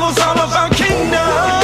was all about kingdom.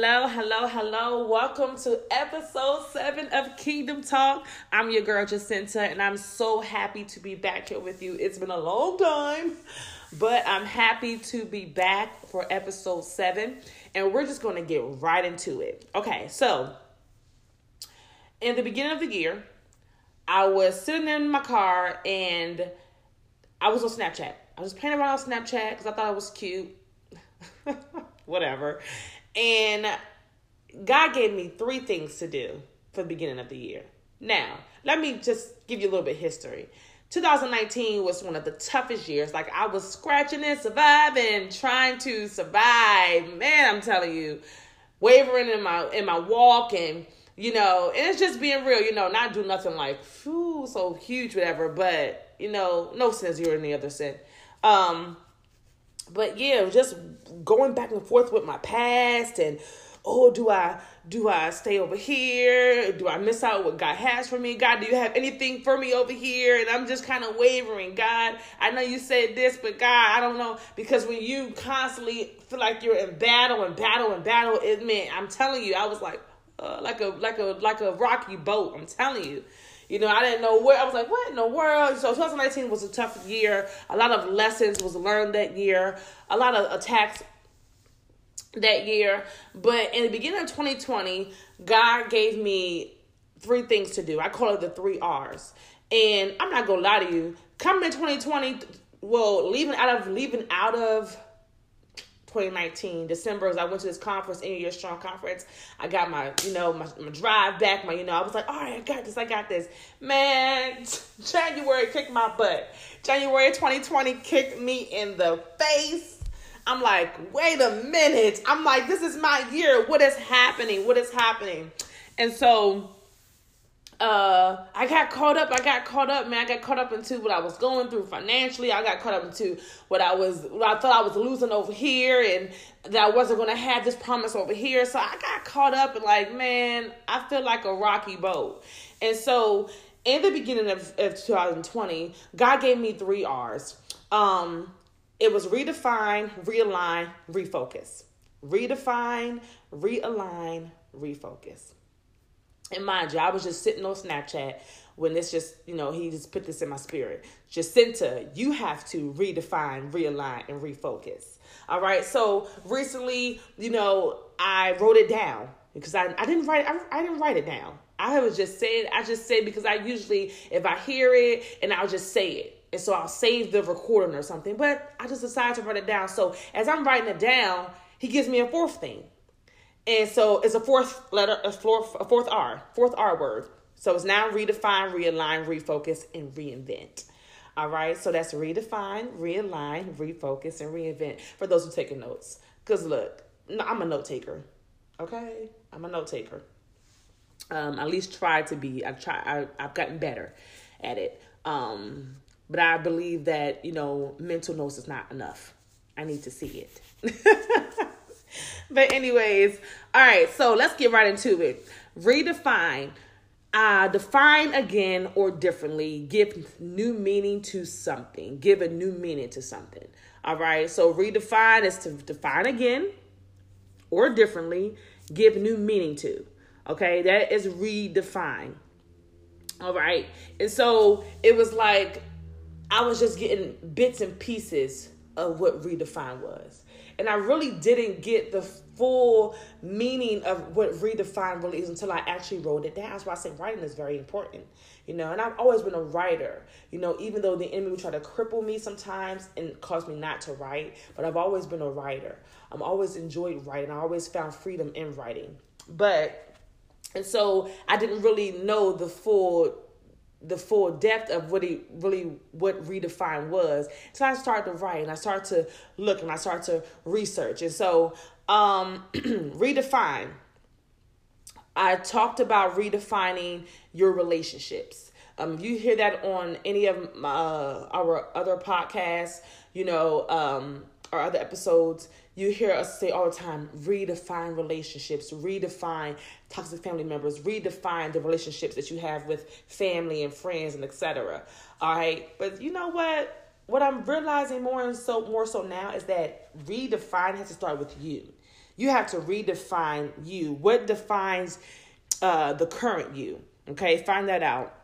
Hello, hello, hello. Welcome to episode seven of Kingdom Talk. I'm your girl Jacinta, and I'm so happy to be back here with you. It's been a long time, but I'm happy to be back for episode seven, and we're just going to get right into it. Okay, so in the beginning of the year, I was sitting in my car and I was on Snapchat. I was playing around on Snapchat because I thought it was cute. Whatever. And God gave me three things to do for the beginning of the year. Now, let me just give you a little bit history. 2019 was one of the toughest years. Like I was scratching and surviving, trying to survive. Man, I'm telling you, wavering in my in my walk and you know, and it's just being real, you know, not do nothing like whew, so huge, whatever, but you know, no sense you're in the other sin. Um, but yeah, just going back and forth with my past and oh, do I do I stay over here? Do I miss out what God has for me? God, do you have anything for me over here? And I'm just kind of wavering. God, I know you said this, but God, I don't know because when you constantly feel like you're in battle and battle and battle, it meant I'm telling you, I was like uh, like a like a like a rocky boat. I'm telling you. You know, I didn't know where I was like, what in the world? So 2019 was a tough year. A lot of lessons was learned that year. A lot of attacks that year. But in the beginning of 2020, God gave me three things to do. I call it the three R's. And I'm not gonna lie to you, coming in 2020, well, leaving out of leaving out of 2019 December as I went to this conference, in Year Strong conference. I got my, you know, my, my drive back. My, you know, I was like, all right, I got this, I got this. Man, January kicked my butt. January 2020 kicked me in the face. I'm like, wait a minute. I'm like, this is my year. What is happening? What is happening? And so uh I got caught up. I got caught up, man. I got caught up into what I was going through financially. I got caught up into what I was what I thought I was losing over here and that I wasn't gonna have this promise over here. So I got caught up and like, man, I feel like a rocky boat. And so in the beginning of, of 2020, God gave me three R's. Um, it was redefine, realign, refocus. Redefine, realign, refocus. And mind you, I was just sitting on Snapchat when this just, you know, he just put this in my spirit. Jacinta, you have to redefine, realign, and refocus. All right. So recently, you know, I wrote it down because I, I didn't write I, I didn't write it down. I was just saying I just said because I usually if I hear it and I'll just say it. And so I'll save the recording or something. But I just decided to write it down. So as I'm writing it down, he gives me a fourth thing. And so it's a fourth letter, a fourth, a fourth R, fourth R word. So it's now redefine, realign, refocus, and reinvent. All right. So that's redefine, realign, refocus, and reinvent for those who taking notes. Because look, I'm a note taker. Okay. I'm a note taker. Um, at least try to be. I try. I, I've gotten better at it. Um, but I believe that you know, mental notes is not enough. I need to see it. but anyways, all right. So let's get right into it. Redefine. Uh, define again or differently. Give new meaning to something. Give a new meaning to something. All right. So redefine is to define again or differently. Give new meaning to. Okay. That is redefine. All right. And so it was like I was just getting bits and pieces of what redefine was. And I really didn't get the full meaning of what redefine really is until I actually wrote it down. That's why I say writing is very important. You know, and I've always been a writer, you know, even though the enemy would try to cripple me sometimes and cause me not to write, but I've always been a writer. I'm always enjoyed writing. I always found freedom in writing. But and so I didn't really know the full the full depth of what he really what redefine was. So I started to write and I started to look and I started to research. And so um redefine. I talked about redefining your relationships. Um, you hear that on any of my, uh, our other podcasts, you know, um, or other episodes, you hear us say all the time redefine relationships, redefine toxic family members, redefine the relationships that you have with family and friends and etc. All right. But you know what? What I'm realizing more and so more so now is that redefine has to start with you. You have to redefine you. What defines uh, the current you? Okay, find that out.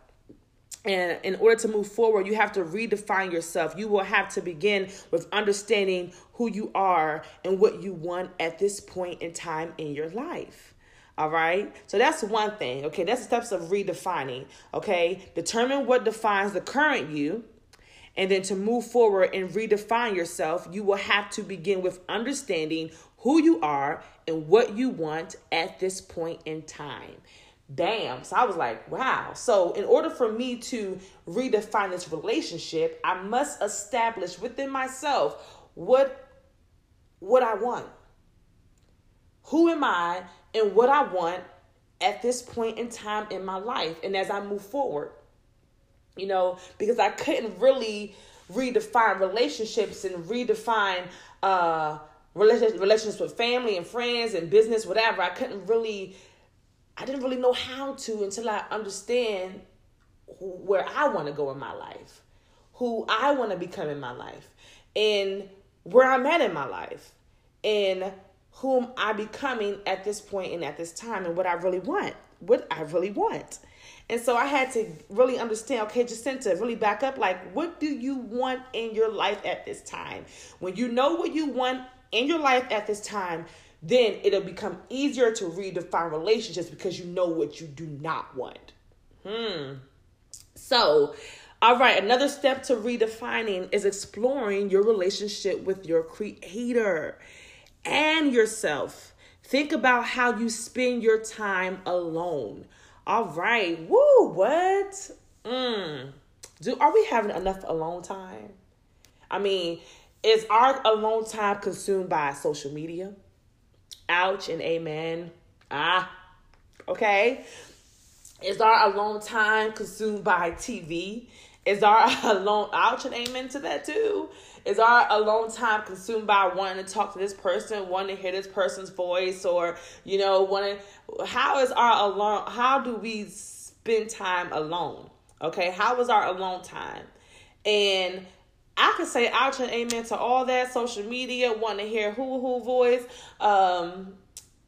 And in order to move forward, you have to redefine yourself. You will have to begin with understanding who you are and what you want at this point in time in your life. All right. So that's one thing. Okay. That's the steps of redefining. Okay. Determine what defines the current you. And then to move forward and redefine yourself, you will have to begin with understanding who you are and what you want at this point in time. Damn. So I was like, wow. So, in order for me to redefine this relationship, I must establish within myself what what I want. Who am I and what I want at this point in time in my life and as I move forward. You know, because I couldn't really redefine relationships and redefine uh relationships, relationships with family and friends and business, whatever. I couldn't really I didn't really know how to until I understand who, where I want to go in my life, who I want to become in my life, and where I'm at in my life, and whom I becoming at this point and at this time, and what I really want, what I really want. And so I had to really understand, okay, Jacinta, really back up. Like, what do you want in your life at this time? When you know what you want in your life at this time, then it'll become easier to redefine relationships because you know what you do not want. Hmm. So, all right, another step to redefining is exploring your relationship with your creator and yourself. Think about how you spend your time alone. All right. Woo, what? Mm. Do are we having enough alone time? I mean, is our alone time consumed by social media? Ouch and amen. Ah, okay. Is our alone time consumed by TV? Is our alone ouch and amen to that too? Is our alone time consumed by wanting to talk to this person, wanting to hear this person's voice, or you know, wanting how is our alone how do we spend time alone? Okay, how is our alone time? And I can say ouch and amen to all that social media, wanting to hear who who voice, um,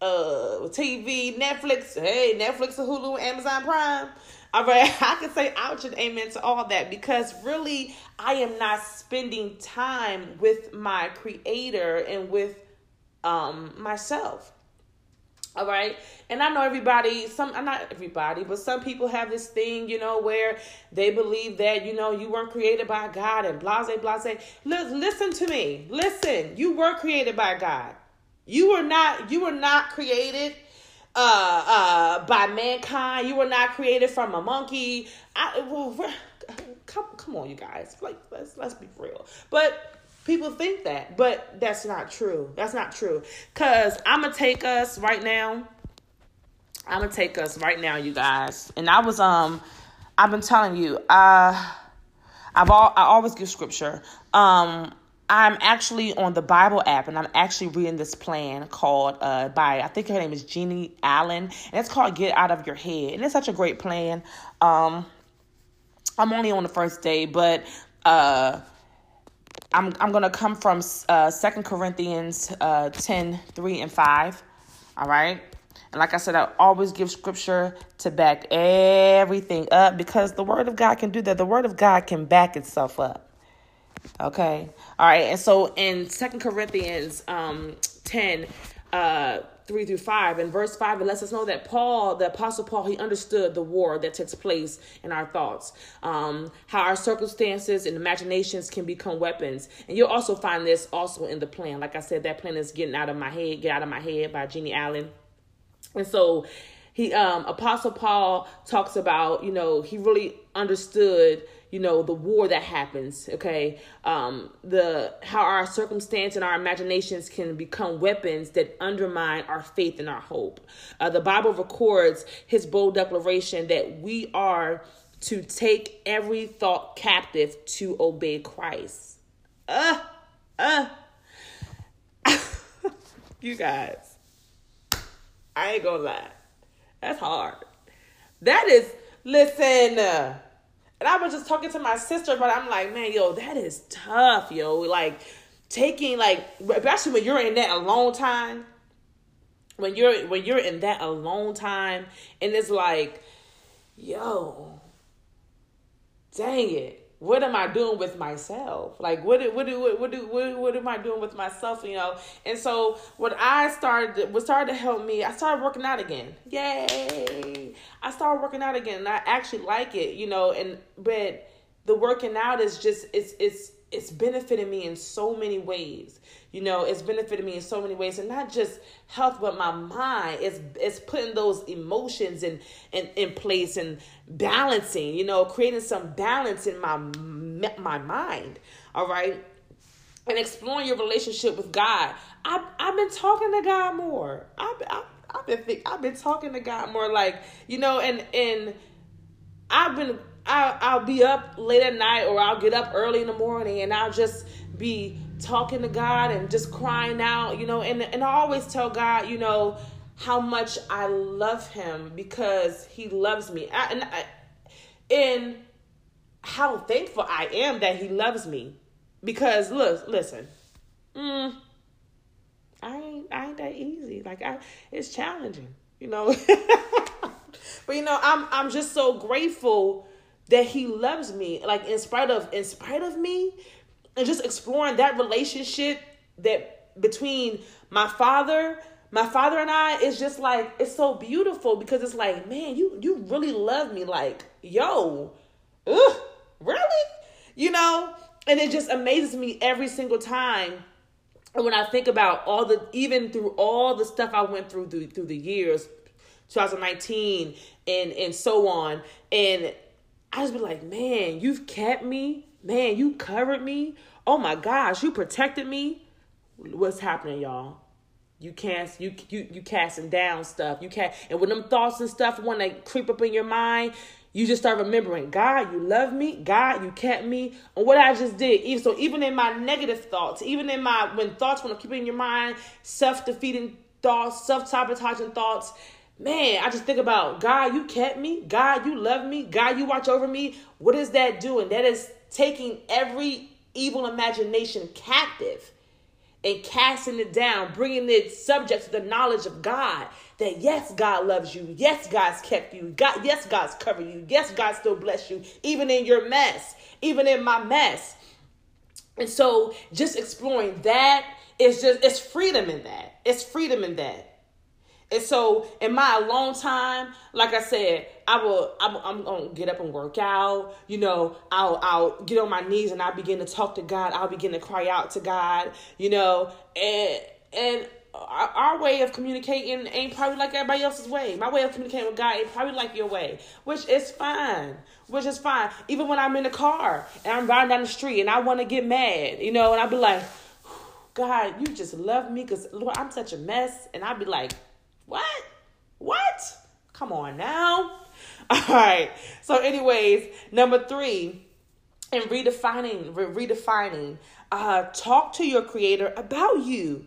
uh, TV, Netflix, hey, Netflix, Hulu, Amazon Prime. All right, I can say ouch and amen to all that because really I am not spending time with my creator and with um myself. All right. And I know everybody, some, not everybody, but some people have this thing, you know, where they believe that, you know, you weren't created by God and blase, blase. Look, Listen to me. Listen, you were created by God. You were not, you were not created uh, uh, by mankind. You were not created from a monkey. I, well, come, come on, you guys. Like, let's, let's be real. But People think that, but that's not true. That's not true. Cause I'm gonna take us right now. I'm gonna take us right now, you guys. And I was um, I've been telling you, uh, I've all I always give scripture. Um, I'm actually on the Bible app and I'm actually reading this plan called uh by I think her name is Jennie Allen and it's called Get Out of Your Head and it's such a great plan. Um I'm only on the first day, but uh I'm I'm gonna come from uh Second Corinthians uh 10, 3 and 5. All right. And like I said, I always give scripture to back everything up because the word of God can do that. The word of God can back itself up. Okay. All right. And so in Second Corinthians um 10, uh 3 through 5 and verse 5 it lets us know that paul the apostle paul he understood the war that takes place in our thoughts um, how our circumstances and imaginations can become weapons. And you'll also find this also in the plan. Like i said that plan is getting out of my head get out of my head by jennie allen. And so he um apostle paul talks about you know he really understood you know the war that happens okay? Um the how our circumstance and our imaginations can become weapons that undermine our faith and our hope. Uh, the bible records his bold declaration that we are to take every thought captive to obey christ. Uh uh. You guys i ain't gonna lie that's hard. That is, listen, uh, and I was just talking to my sister, but I'm like, man, yo, that is tough, yo. Like taking like, especially when you're in that alone time. When you're when you're in that alone time, and it's like, yo, dang it what am I doing with myself? Like what what what what what, what, what am I doing with myself? You know. And so what I started what started to help me, I started working out again. Yay! I started working out again, and I actually like it. You know, and but the working out is just it's it's it's benefiting me in so many ways. You know, it's benefited me in so many ways, and not just health, but my mind. It's it's putting those emotions in in, in place and balancing. You know, creating some balance in my my mind. All right, and exploring your relationship with God. I've I've been talking to God more. I've I've, I've been think, I've been talking to God more. Like you know, and and I've been I'll, I'll be up late at night or I'll get up early in the morning and I'll just be talking to God and just crying out, you know, and, and I always tell God, you know, how much I love him because he loves me. I, and, I, and how thankful I am that he loves me. Because look, listen, mm, I ain't I ain't that easy. Like I it's challenging, you know. but you know, I'm I'm just so grateful that he loves me like in spite of in spite of me and just exploring that relationship that between my father my father and I is just like it's so beautiful because it's like man you you really love me. Like yo ugh, really? You know? And it just amazes me every single time and when I think about all the even through all the stuff I went through through, through the years 2019 and and so on. And I just be like, man, you've kept me. Man, you covered me. Oh my gosh, you protected me. What's happening, y'all? You can't you you you casting down stuff. You can't and when them thoughts and stuff when they creep up in your mind, you just start remembering, God, you love me. God, you kept me. And what I just did. Even so, even in my negative thoughts, even in my when thoughts want to keep in your mind, self-defeating thoughts, self-sabotaging thoughts, man, I just think about God, you kept me. God, you love me. God, you watch over me. What is that doing? That is taking every evil imagination captive and casting it down, bringing it subject to the knowledge of God. That yes, God loves you. Yes, God's kept you. God, yes, God's covered you. Yes, God still bless you, even in your mess, even in my mess. And so, just exploring that is just it's freedom in that. It's freedom in that. And so, in my alone time, like I said, I will. I'm, I'm, gonna get up and work out. You know, I'll I'll get on my knees and I begin to talk to God. I'll begin to cry out to God. You know, and and our, our way of communicating ain't probably like everybody else's way. My way of communicating with God ain't probably like your way, which is fine. Which is fine. Even when I'm in the car and I'm riding down the street and I want to get mad, you know, and I'll be like, God, you just love me because Lord, I'm such a mess, and I'll be like what? What? Come on now. All right. So, anyways, number three, in redefining, re- redefining, uh, talk to your creator about you.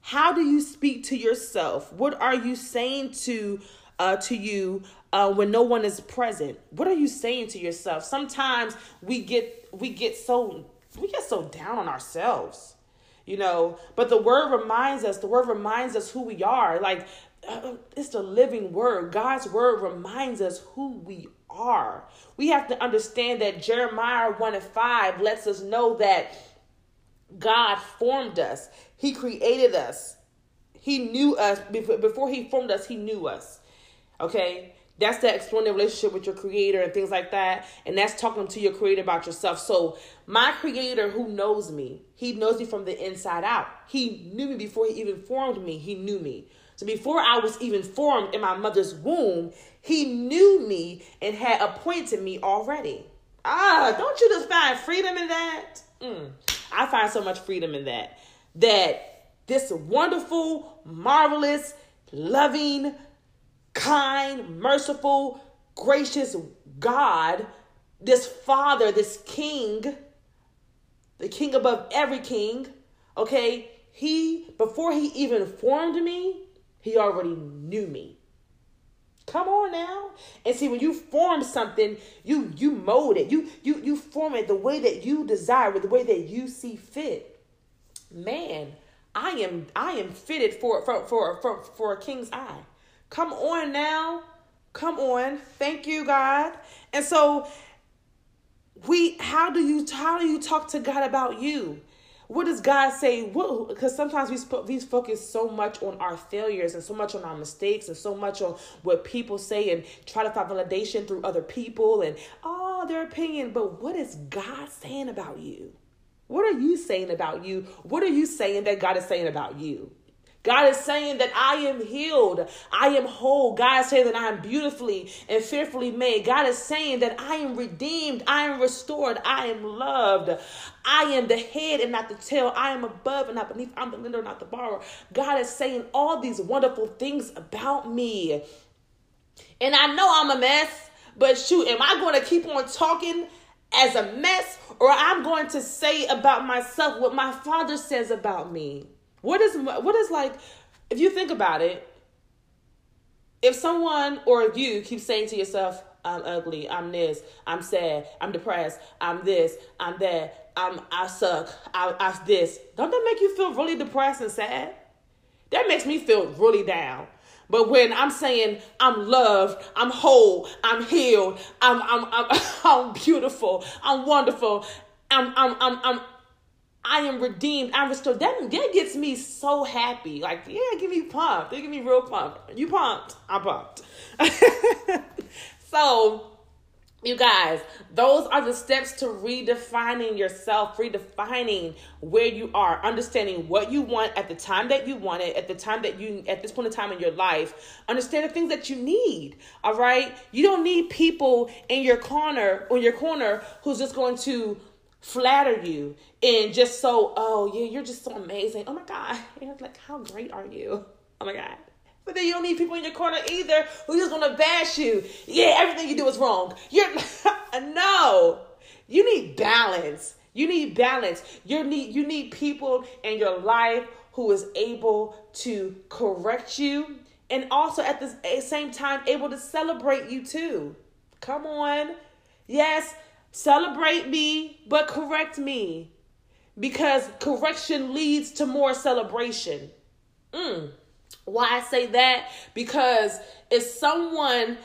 How do you speak to yourself? What are you saying to uh, to you uh, when no one is present? What are you saying to yourself? Sometimes we get we get so we get so down on ourselves you know? But the word reminds us the word reminds us who we are. Like uh, it's the living word. God's word reminds us who we are. We have to understand that jeremiah 1 and 5 lets us know that god formed us. He created us. He knew us. Before he formed us he knew us. Okay that's that exploring the relationship with your creator and things like that. And that's talking to your creator about yourself. So my creator who knows me, he knows me from the inside out. He knew me before he even formed me. He knew me. So before I was even formed in my mother's womb, he knew me and had appointed me already. Ah, don't you just find freedom in that? Mm, I find so much freedom in that. That this wonderful, marvelous, loving, kind, merciful, gracious God, this Father, this King, the King above every king, okay, he, before he even formed me, he already knew me. Come on now. And see, when you form something, you you mold it. You you you form it the way that you desire, the way that you see fit. Man, I am I am fitted for for for for, for a king's eye. Come on now. Come on. Thank you, God. And so we how do you how do you talk to God about you? What does God say? What because sometimes we sp- we focus so much on our failures and so much on our mistakes and so much on what people say and try to find validation through other people and oh their opinion. But what is God saying about you? What are you saying about you? What are you saying that God is saying about you? God is saying that I am healed. I am whole. God is saying that I am beautifully and fearfully made. God is saying that I am redeemed. I am restored. I am loved. I am the head and not the tail. I am above and not beneath. I'm the lender, not the borrower. God is saying all these wonderful things about me. And I know I'm a mess, but shoot, am I going to keep on talking as a mess or I'm going to say about myself what my father says about me? What is what is like if you think about it, if someone or you keep saying to yourself, I'm ugly, I'm this, I'm sad, I'm depressed, I'm this, I'm that, I'm I suck, I I this, don't that make you feel really depressed and sad? That makes me feel really down. But when I'm saying I'm loved, I'm whole, I'm healed, I'm I'm I'm, I'm beautiful, I'm wonderful, I'm I'm I'm I'm I am redeemed, I'm restored. That, that gets me so happy. Like, yeah, give me pumped. They give me real pumped. You pumped, I'm pumped. so, you guys, those are the steps to redefining yourself, redefining where you are, understanding what you want at the time that you want it, at the time that you, at this point in time in your life. Understand the things that you need. All right, you don't need people in your corner, on your corner, who's just going to flatter you and just so oh yeah you're just so amazing. Oh my god. And like how great are you? Oh my god. But then you don't need people in your corner either who just gonna bash you. Yeah everything you do is wrong. You're no. You need balance. You need balance. You need you need people in your life who is able to correct you and also at the same time able to celebrate you too. Come on. Yes Celebrate me, but correct me. Because correction leads to more celebration. Mm. Why I say that? Because it's someone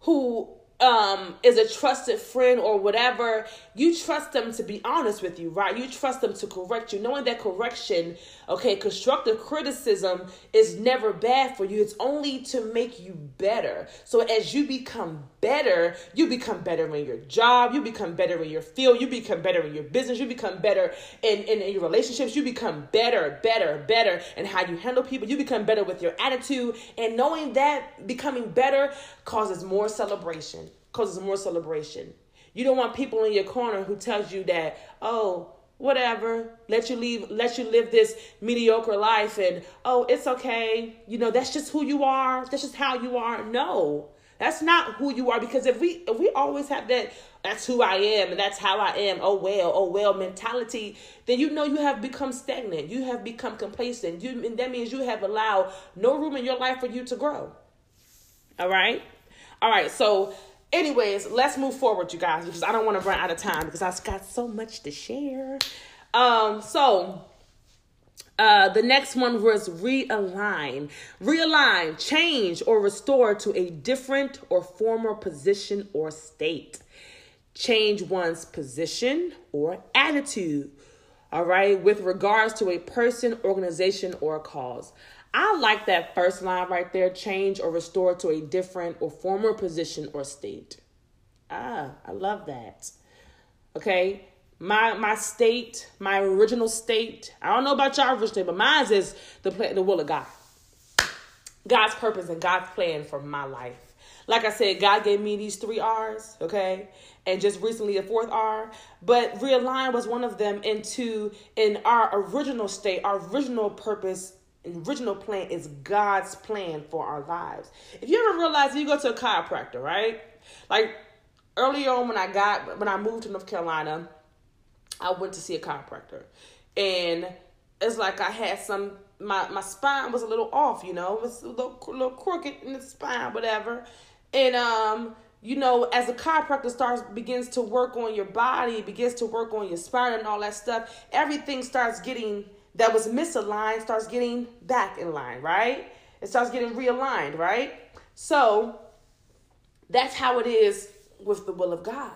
who um, is a trusted friend or whatever, you trust them to be honest with you, right? You trust them to correct you, knowing that correction, okay, constructive criticism is never bad for you. It's only to make you better. So as you become better, you become better in your job, you become better in your field, you become better in your business, you become better in, in, in your relationships, you become better, better, better in how you handle people, you become better with your attitude. And knowing that becoming better causes more celebration causes more celebration. You don't want people in your corner who tells you that, oh, whatever, let you leave, let you live this mediocre life and oh, it's okay. You know, that's just who you are. That's just how you are. No. That's not who you are because if we if we always have that that's who I am and that's how I am, oh well, oh well mentality, then you know you have become stagnant. You have become complacent. You and that means you have allowed no room in your life for you to grow. All right? All right, so anyways, let's move forward, you guys, because I don't want to run out of time because I've got so much to share. Um, so uh, the next one was realign. Realign, change, or restore to a different or former position or state. Change one's position or attitude. All right, with regards to a person, organization, or cause. I like that first line right there change or restore to a different or former position or state. Ah, I love that. Okay. My my state, my original state. I don't know about y'all original state, but mine is the plan, the will of God. God's purpose and God's plan for my life. Like I said, God gave me these three R's, okay? And just recently a fourth R. But realign was one of them into in our original state, our original purpose original plan is God's plan for our lives. If you ever realize you go to a chiropractor, right? Like earlier on when I got when I moved to North Carolina, I went to see a chiropractor. And it's like I had some my my spine was a little off, you know, it was a little, little crooked in the spine, whatever. And um, you know, as a chiropractor starts begins to work on your body, begins to work on your spine and all that stuff, everything starts getting that was misaligned starts getting back in line, right? It starts getting realigned, right? So that's how it is with the will of God.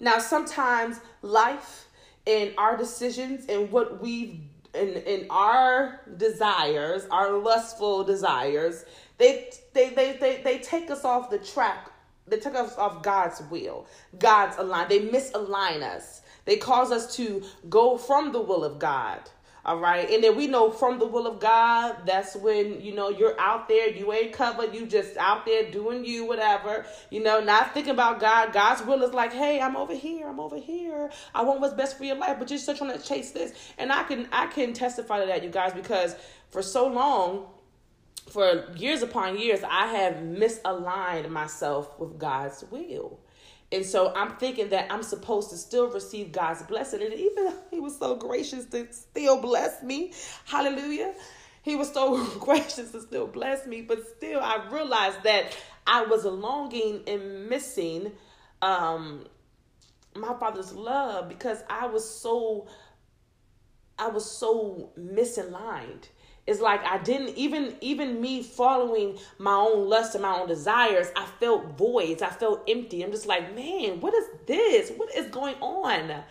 Now, sometimes life and our decisions and what we've in in our desires, our lustful desires, they they they they, they take us off the track. They take us off God's will, God's align. They misalign us. They cause us to go from the will of God all right. And then we know from the will of God, that's when, you know, you're out there, you ain't covered, you just out there doing you, whatever, you know, not thinking about God. God's will is like, hey, I'm over here, I'm over here. I want what's best for your life, but you're still trying to chase this. And I can I can testify to that, you guys, because for so long, for years upon years, I have misaligned myself with God's will. And so I'm thinking that I'm supposed to still receive God's blessing. And even though He was so gracious to still bless me. Hallelujah. He was so gracious to still bless me. But still, I realized that I was longing and missing um, my father's love because I was so I was so misaligned it's like I didn't even even me following my own lust and my own desires, I felt voids. I felt empty. I'm just like, man, what is this? What is going on? I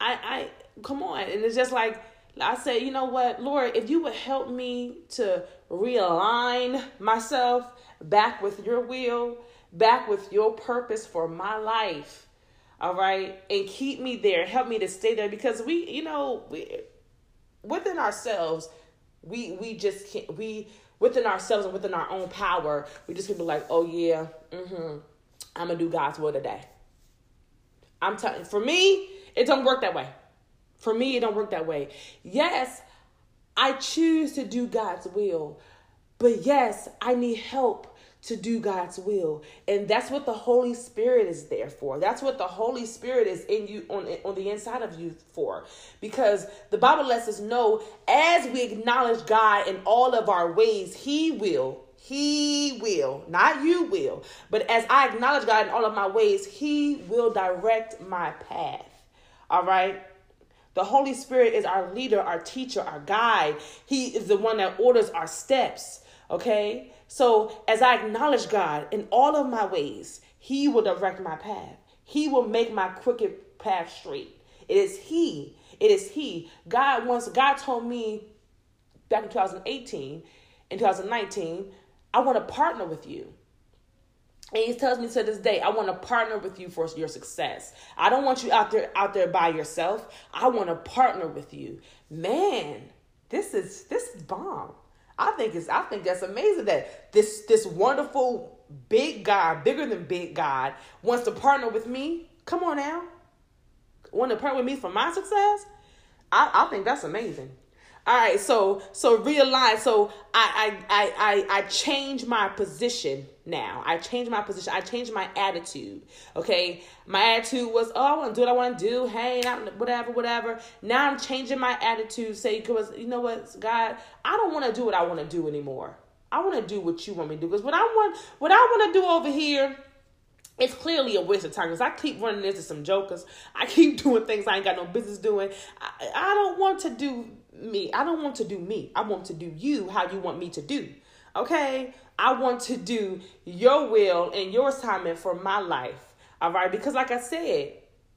I come on. And it's just like I said, you know what, Lord, if you would help me to realign myself back with your will, back with your purpose for my life. All right, and keep me there. Help me to stay there because we, you know, we within ourselves we we just can't we within ourselves and within our own power, we just can be like, oh yeah, mm-hmm, I'm gonna do God's will today. I'm telling for me, it don't work that way. For me, it don't work that way. Yes, I choose to do God's will, but yes, I need help to do God's will. And that's what the Holy Spirit is there for. That's what the Holy Spirit is in you on, on the inside of you for. Because the Bible lets us know as we acknowledge God in all of our ways, He will. He will, not you will, but as I acknowledge God in all of my ways, He will direct my path. All right. The Holy Spirit is our leader, our teacher, our guide. He is the one that orders our steps. Okay. So as I acknowledge God in all of my ways, He will direct my path. He will make my crooked path straight. It is He. It is He. God wants, God told me back in 2018, in 2019, I want to partner with you. And he tells me to this day, I want to partner with you for your success. I don't want you out there out there by yourself. I want to partner with you. Man, this is this is bomb. I think it's I think that's amazing that this this wonderful big God, bigger than big God, wants to partner with me. Come on now. Want to partner with me for my success? I, I think that's amazing. All right, so so realign. So I I I I, I change my position now. I changed my position. I changed my attitude. Okay, my attitude was, oh, I want to do what I want to do. Hey, not, whatever, whatever. Now I'm changing my attitude. Say, because you know what, God, I don't want to do what I want to do anymore. I want to do what you want me to do. Because what I want, what I want to do over here it's clearly a waste of time because I keep running into some jokers. I keep doing things I ain't got no business doing. I, I don't want to do me. I don't want to do me. I want to do you how you want me to do. Okay? I want to do your will and your assignment for my life. All right? Because like I said,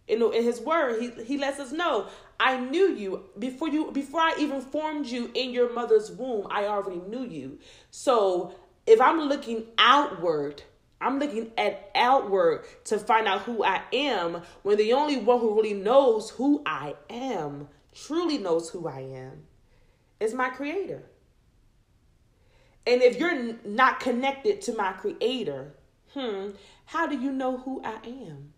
in, in his word, he, he lets us know, I knew you before you before I even formed you in your mother's womb, I already knew you. So if I'm looking outward, I'm looking at outward to find out who I am when the only one who really knows who I am, truly knows who I am, is my creator. And if you're not connected to my creator, hmm, how do you know who I am?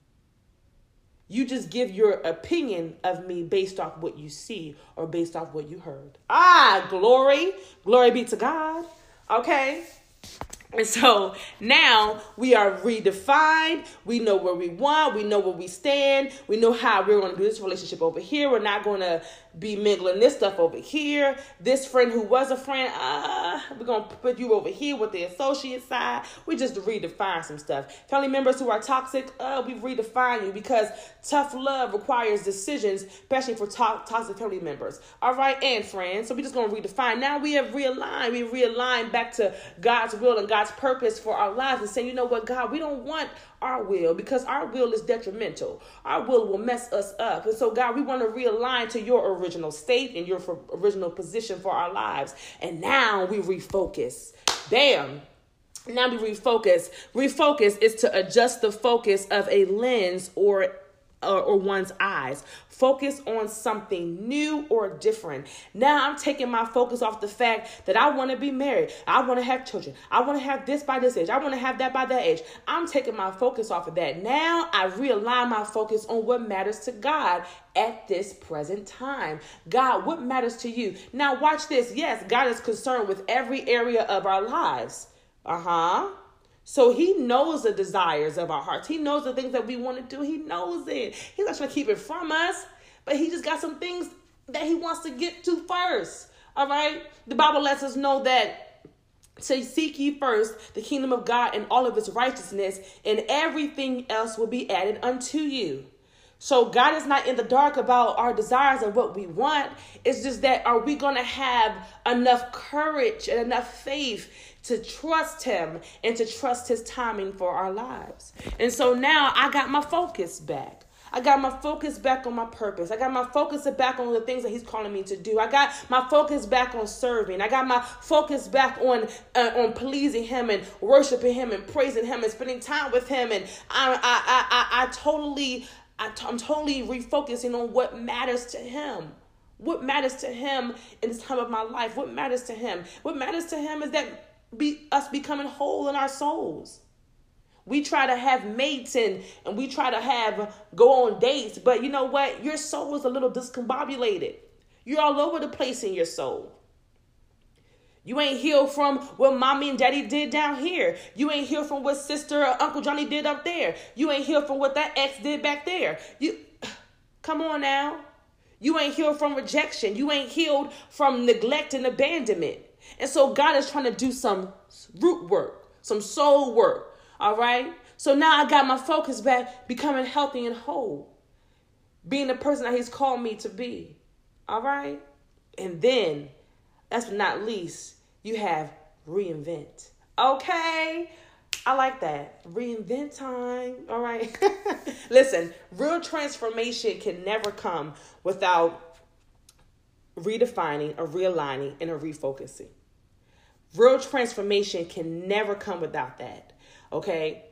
You just give your opinion of me based off what you see or based off what you heard. Ah, glory. Glory be to God. Okay. And so now we are redefined. We know where we want. We know where we stand. We know how we're going to do this relationship over here. We're not going to be mingling this stuff over here. This friend who was a friend, uh, we're going to put you over here with the associate side. We just redefine some stuff. Family members who are toxic, uh, we redefine you because tough love requires decisions, especially for to- toxic family members. All right, and friends. So we're just going to redefine. Now we have realigned. We realigned back to God's will and God's purpose for our lives and saying, you know what, God, we don't want our will because our will is detrimental. Our will will mess us up. And so, God, we want to realign to your original state and your original position for our lives. And now we refocus. Bam. Now we refocus. Refocus is to adjust the focus of a lens or or, or one's eyes. Focus on something new or different. Now I'm taking my focus off the fact that I want to be married. I want to have children. I want to have this by this age. I want to have that by that age. I'm taking my focus off of that. Now I realign my focus on what matters to God at this present time. God, what matters to you? Now watch this. Yes, God is concerned with every area of our lives. Uh huh. So he knows the desires of our hearts. He knows the things that we want to do. He knows it. He's not trying to keep it from us, but he just got some things that he wants to get to first. All right? The Bible lets us know that to seek ye first the kingdom of God and all of its righteousness, and everything else will be added unto you. So God is not in the dark about our desires and what we want. It's just that are we going to have enough courage and enough faith to trust him and to trust his timing for our lives. And so now I got my focus back. I got my focus back on my purpose. I got my focus back on the things that He's calling me to do. I got my focus back on serving. I got my focus back on uh, on pleasing Him and worshiping Him and praising Him and spending time with Him. And I I I I, I totally I t- I'm totally refocusing on what matters to Him. What matters to Him in this time of my life? What matters to Him? What matters to Him is that be us becoming whole in our souls. We try to have mates and, and we try to have go on dates, but you know what? Your soul is a little discombobulated. You're all over the place in your soul. You ain't healed from what mommy and daddy did down here. You ain't healed from what sister or Uncle Johnny did up there. You ain't healed from what that ex did back there. You come on now. You ain't healed from rejection. You ain't healed from neglect and abandonment. And so God is trying to do some root work, some soul work. All right. So now I got my focus back, becoming healthy and whole, being the person that He's called me to be. All right. And then, last but not least, you have reinvent. Okay. I like that. Reinvent time. All right. Listen, real transformation can never come without redefining, a realigning, and a refocusing. Real transformation can never come without that. Okay.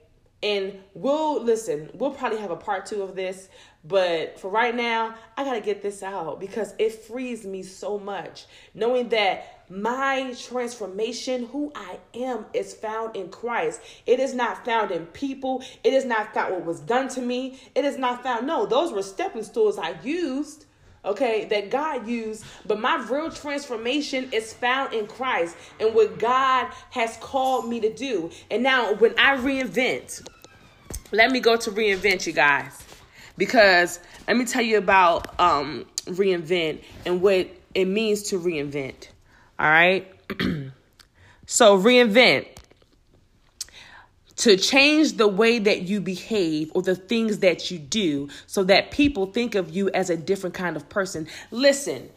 And we'll listen, we'll probably have a part two of this, but for right now, I got to get this out because it frees me so much knowing that my transformation, who I am, is found in Christ. It is not found in people. It is not found what was done to me. It is not found. No, those were stepping stools I used okay, that God used, but my real transformation is found in Christ and what God has called me to do. And now, when I reinvent, let me go to reinvent, you guys, because let me tell you about um, reinvent and what it means to reinvent. All right. so, reinvent to change the way that you behave or the things that you do so that people think of you as a different kind of person. Listen,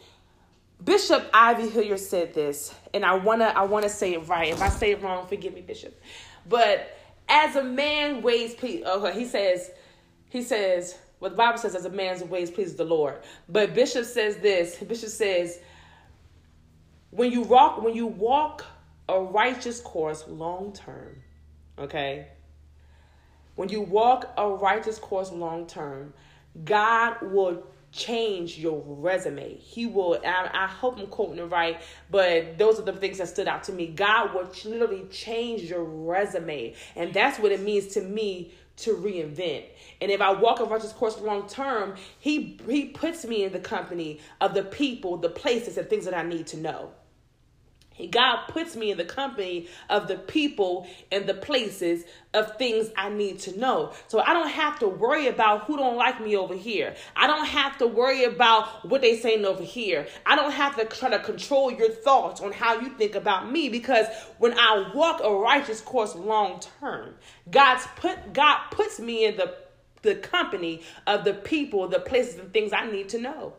Bishop I.V. Hilliard said this, and I wanna I wanna say it right. If I say it wrong, forgive me, Bishop. But as a man ways please okay, oh, he says, he says, what the Bible says as a man's ways pleases the Lord. But Bishop says this, Bishop says, when you walk when you walk a righteous course long term, okay? When you walk a righteous course long term, God will change your resume. He will, I, I hope I'm quoting it right, but those are the things that stood out to me. God will literally change your resume. And that's what it means to me to reinvent. And if I walk a righteous course long term, he he puts me in the company of the people, the places, and things that I need to know. God puts me in the company of the people and the places of things I need to know. So I don't have to worry about who don't like me over here. I don't have to worry about what they saying over here. I don't have to try to control your thoughts on how you think about me because when I walk a righteous course long term, God's put God puts me in the the company of the people, the places and things I need to know.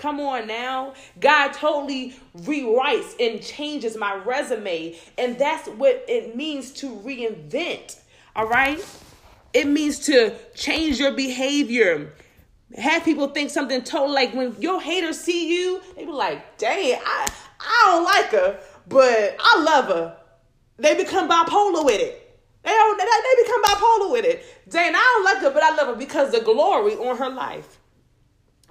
Come on now. God totally rewrites and changes my resume. And that's what it means to reinvent. All right? It means to change your behavior. Have people think something totally like when your haters see you, they be like, dang, I, I don't like her, but I love her. They become bipolar with it. They don't they become bipolar with it. Dang, I don't like her, but I love her because the glory on her life.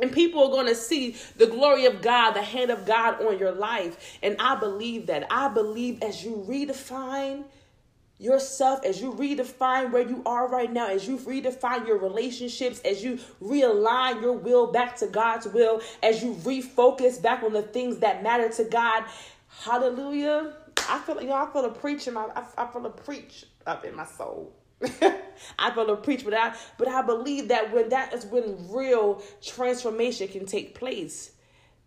And people are going to see the glory of God, the hand of God on your life. And I believe that. I believe as you redefine yourself, as you redefine where you are right now, as you redefine your relationships, as you realign your will back to God's will, as you refocus back on the things that matter to God. Hallelujah. I feel, know, I feel a preach in my, I, I feel a preach up in my soul. I feel to preach, but I but I believe that when that is when real transformation can take place.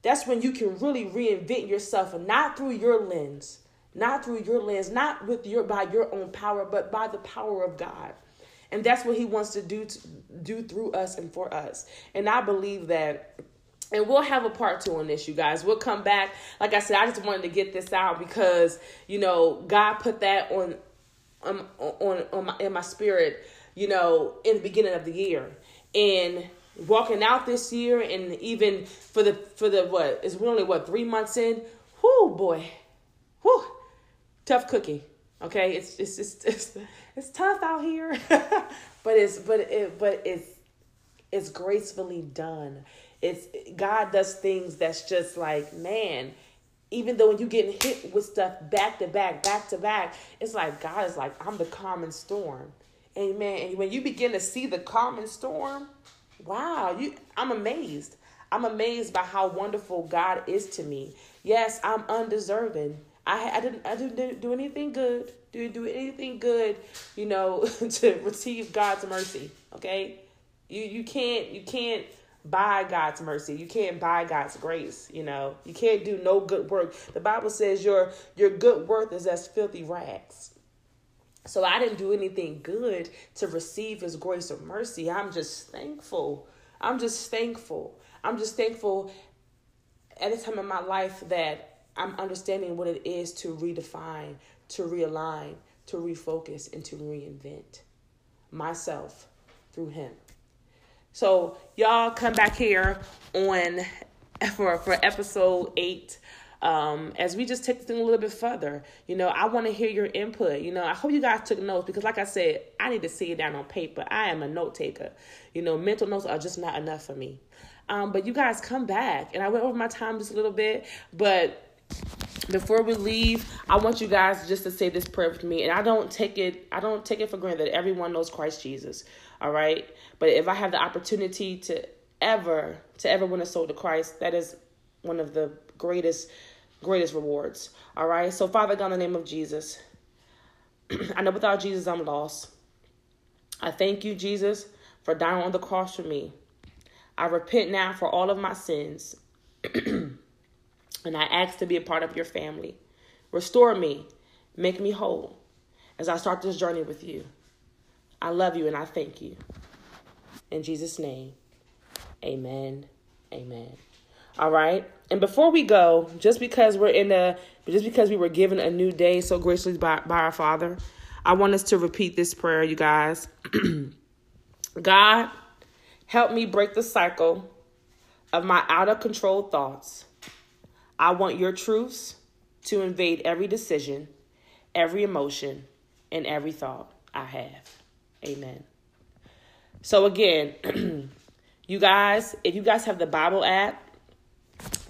That's when you can really reinvent yourself and not through your lens, not through your lens, not with your by your own power, but by the power of God. And that's what he wants to do to do through us and for us. And I believe that and we'll have a part two on this, you guys. We'll come back. Like I said, I just wanted to get this out because, you know, God put that on um, on, on my, in my spirit, you know, in the beginning of the year. And walking out this year and even for the for the what is we only what three months in? Whoo boy. Whoo tough cookie okay? It's it's it's it's, it's tough out here. But it's but it but it's it's gracefully done. It's god does things that's just like man even though when you getting hit with stuff back to back, back to back, it's like God is like, I'm the common storm. Amen. And when you begin to see the common storm, wow, you I'm amazed. I'm amazed by how wonderful God is to me. Yes, I'm undeserving. I I didn't I didn't do anything good. Didn't do anything good, you know, to receive God's mercy. Okay? You you can't you can't buy God's mercy. You can't buy God's grace, you know. You can't do no good work. The Bible says your your good worth is as filthy rags. So I didn't do anything good to receive his grace or mercy. I'm just thankful. I'm just thankful. I'm just thankful at a time in my life that I'm understanding what it is to redefine, to realign, to refocus, and to reinvent myself through him. So y'all come back here on for for episode eight. Um, as we just take the thing a little bit further, you know, I want to hear your input. You know, I hope you guys took notes because, like I said, I need to see it down on paper. I am a note taker. You know, mental notes are just not enough for me. Um, but you guys come back, and I went over my time just a little bit, but before we leave, I want you guys just to say this prayer with me, and I don't take it. I don't take it for granted that everyone knows Christ Jesus. All right, but if I have the opportunity to ever to ever win a soul to Christ, that is one of the greatest greatest rewards. All right. So Father God, in the name of Jesus, I know without Jesus I'm lost. I thank you, Jesus, for dying on the cross for me. I repent now for all of my sins. and I ask to be a part of your family. Restore me, make me whole as I start this journey with you. I love you and I thank you. In Jesus' name, amen. Amen. All right. And before we go, just because we're in a, just because we were given a new day so graciously by, by our Father, I want us to repeat this prayer, you guys. God, help me break the cycle of my out of control thoughts I want your truths to invade every decision, every emotion, and every thought I have. Amen. So, again, You guys, if you guys have the Bible app,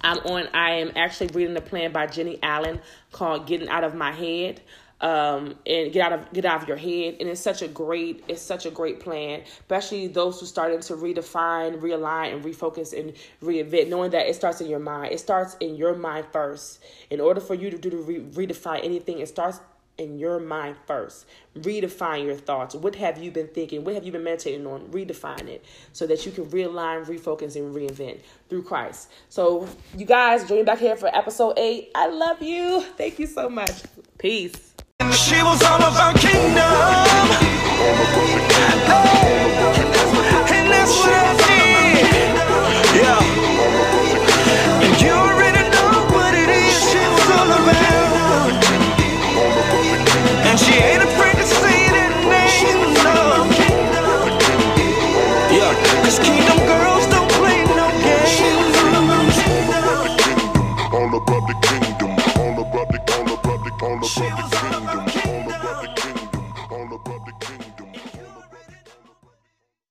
I'm on. I am actually reading the plan by Jennie Allen called "Getting Out of My Head." Um, and get out of get out of your head, and it's such a great it's such a great plan, especially those who started to redefine, realign, and refocus and reinvent, knowing that it starts in your mind. It starts in your mind first. In order for you to do to re- redefine anything, it starts in your mind first. Redefine your thoughts. What have you been thinking? What have you been meditating on? Redefine it so that you can realign, refocus, and reinvent through Christ. So, you guys, join back here for episode eight. I love you. Thank you so much. Peace. She was all about kingdom. And that's what